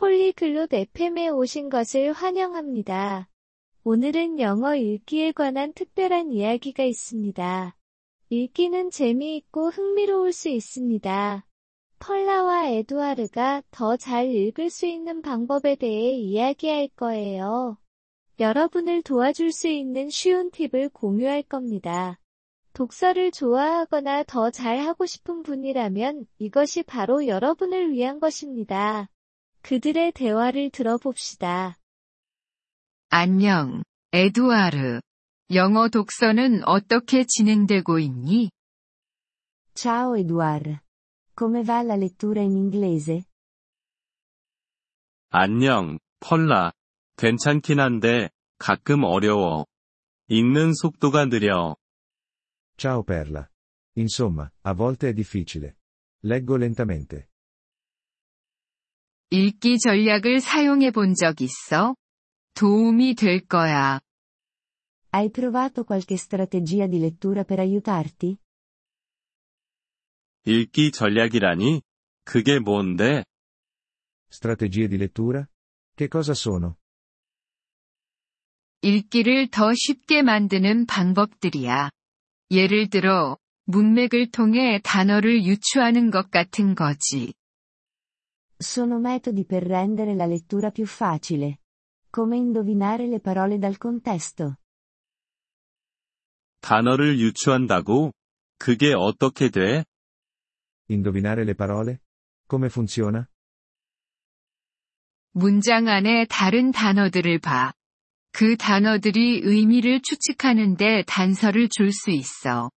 폴리글롯 FM에 오신 것을 환영합니다. 오늘은 영어 읽기에 관한 특별한 이야기가 있습니다. 읽기는 재미있고 흥미로울 수 있습니다. 펄라와 에두아르가 더 잘 읽을 수 있는 방법에 대해 이야기할 거예요. 여러분을 도와줄 수 있는 쉬운 팁을 공유할 겁니다. 독서를 좋아하거나 더 잘하고 싶은 분이라면 이것이 바로 여러분을 위한 것입니다. 그들의 대화를 들어봅시다. 안녕, 에두아르. 영어 독서는 어떻게 진행되고 있니? Ciao Edouard. Come va la lettura in inglese? 안녕, 펄라. 괜찮긴 한데, 가끔 어려워. 읽는 속도가 느려. Ciao Perla. Insomma, a volte è difficile. Leggo lentamente. 읽기 전략을 사용해 본 적 있어? 도움이 될 거야. Hai provato qualche strategia di lettura per aiutarti? 읽기 전략이라니? 그게 뭔데? Strategie di lettura? Che cosa sono? 읽기를 더 쉽게 만드는 방법들이야. 예를 들어, 문맥을 통해 단어를 유추하는 것 같은 거지. Sono metodi per rendere la lettura più facile. Come indovinare le parole dal contesto. 단어를 유추한다고? 그게 어떻게 돼? Indovinare le parole? Come funziona? 문장 안에 다른 단어들을 봐. 그 단어들이 의미를 추측하는데 단서를 줄 수 있어.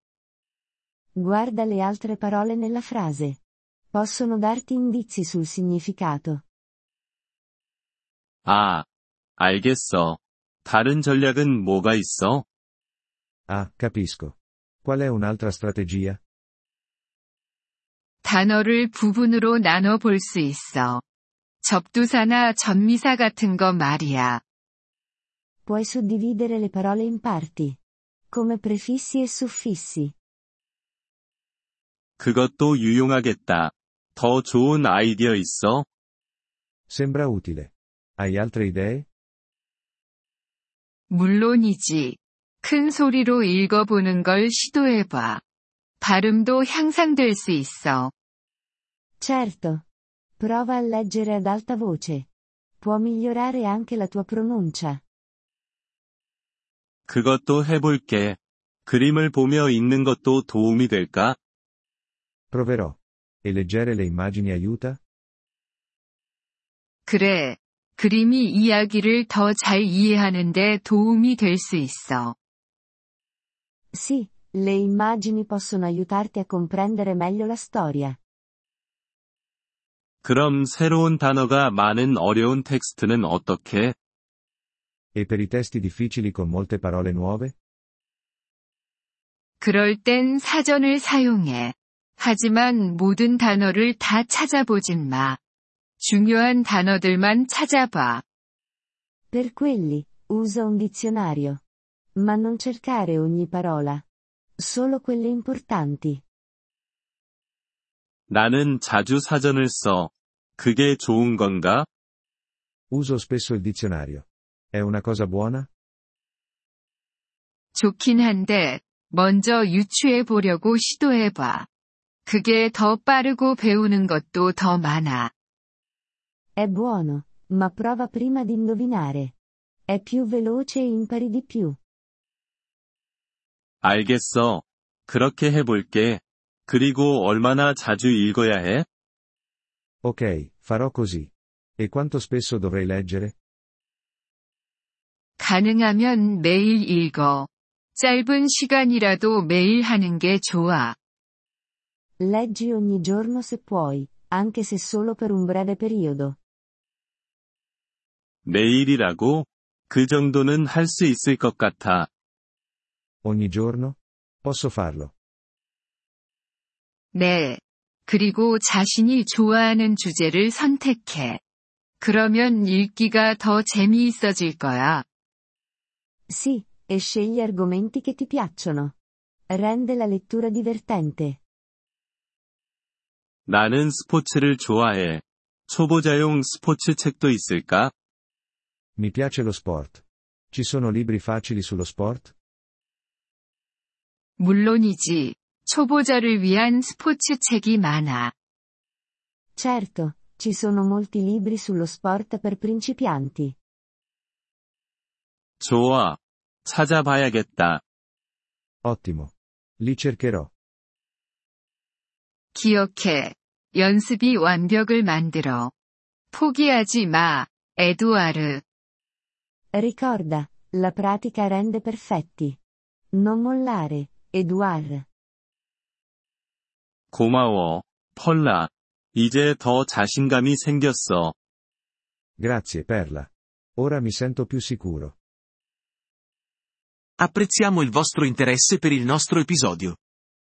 Guarda le altre parole nella frase. Possono darti indizi sul significato. 아, 알겠어. 다른 전략은 뭐가 있어? Ah, capisco. Qual è un'altra strategia? 단어를 부분으로 나눠 볼 수 있어. 접두사나 전미사 같은 거 말이야. Puoi suddividere le parole in parti. Come prefissi e suffissi. 그것도 유용하겠다. 더 좋은 아이디어 있어? Sembra utile. Hai altre idee? 물론이지. 큰 소리로 읽어보는 걸 시도해봐. 발음도 향상될 수 있어. Certo. Prova a leggere ad alta voce. Può migliorare anche la tua pronuncia. 그것도 해볼게. 그림을 보며 읽는 것도 도움이 될까? Proverò. E leggere le immagini aiuta? 그래. 그림이 이야기를 더 잘 이해하는데 도움이 될 수 있어. Sì, le immagini possono aiutarti a comprendere meglio la storia. 그럼 새로운 단어가 많은 어려운 텍스트는 어떻게? E per i testi difficili con molte parole nuove? 그럴 땐 사전을 사용해. 하지만 모든 단어를 다 찾아보진 마. 중요한 단어들만 찾아봐. Per quelli, usa un dizionario. Ma non cercare ogni parola. Solo quelle importanti. 나는 자주 사전을 써. 그게 좋은 건가? Uso spesso il dizionario. È una cosa buona? 좋긴 한데, 먼저 유추해 보려고 시도해 봐. 그게 더 빠르고 배우는 것도 더 많아. È buono, ma prova prima di indovinare. È più veloce e impari di più. 알겠어. 그렇게 해볼게. 그리고 얼마나 자주 읽어야 해? Ok, farò così. E quanto spesso dovrei leggere? 가능하면 매일 읽어. 짧은 시간이라도 매일 하는 게 좋아. Leggi ogni giorno se puoi, anche se solo per un breve periodo. 매일이라고? 그 정도는 할 수 있을 것 같아. Ogni giorno? Posso farlo. 네. 그리고 자신이 좋아하는 주제를 선택해. 그러면 읽기가 더 재미있어질 거야. Sì, e scegli argomenti che ti piacciono. Rende la lettura divertente. 나는 스포츠를 좋아해. 초보자용 스포츠 책도 있을까? Mi piace lo sport. Ci sono libri facili sullo sport? 물론이지. 초보자를 위한 스포츠 책이 많아. Certo, ci sono molti libri sullo sport per principianti. 좋아. 찾아봐야겠다. Ottimo. Li cercherò. 기억해. 연습이 완벽을 만들어. 포기하지 마, 에두아르. Ricorda, la pratica rende perfetti. Non mollare, Edouard. 고마워, 펄라. 이제 더 자신감이 생겼어. Grazie, Perla. Ora mi sento più sicuro. Apprezziamo il vostro interesse per il nostro episodio.